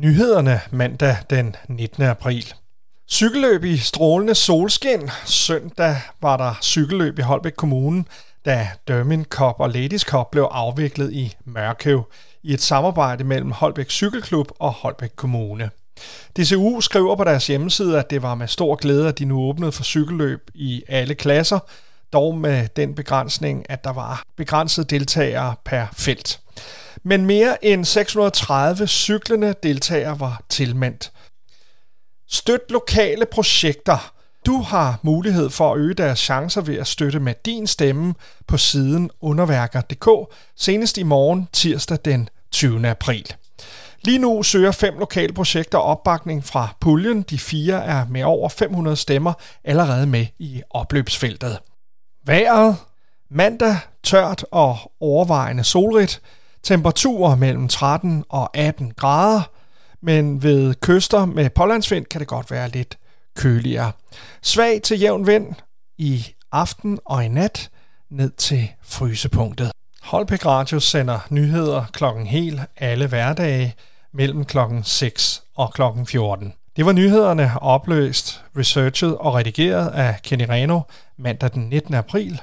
Nyhederne mandag den 19. april. Cykelløb i strålende solskin. Søndag var der cykelløb i Holbæk Kommune, da Dermin Cup og Ladies Cup blev afviklet i Mørkøv i et samarbejde mellem Holbæk Cykelklub og Holbæk Kommune. DCU skriver på deres hjemmeside, at det var med stor glæde, at de nu åbnede for cykelløb i alle klasser, dog med den begrænsning, at der var begrænsede deltagere per felt. Men mere end 630 cyklende deltagere var tilmeldt. Støt lokale projekter. Du har mulighed for at øge deres chancer ved at støtte med din stemme på siden underværker.dk senest i morgen tirsdag den 20. april. Lige nu søger fem lokale projekter opbakning fra puljen. De fire er med over 500 stemmer allerede med i opløbsfeltet. Været Mandag tørt og overvejende solrigt. Temperaturer mellem 13 og 18 grader, men ved kyster med pålandsvind kan det godt være lidt køligere. Svag til jævn vind i aften og i nat ned til frysepunktet. Holbæk Radio sender nyheder klokken hel alle hverdage mellem klokken 6 og klokken 14. Det var nyhederne opløst, researchet og redigeret af Kenny Reno mandag den 19. april